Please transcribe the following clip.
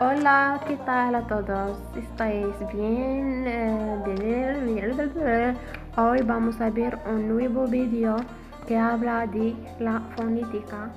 Hola, ¿qué tal a todos? ¿Estáis eh, bien? Hoy vamos a ver un nuevo vídeo que habla de la fonética.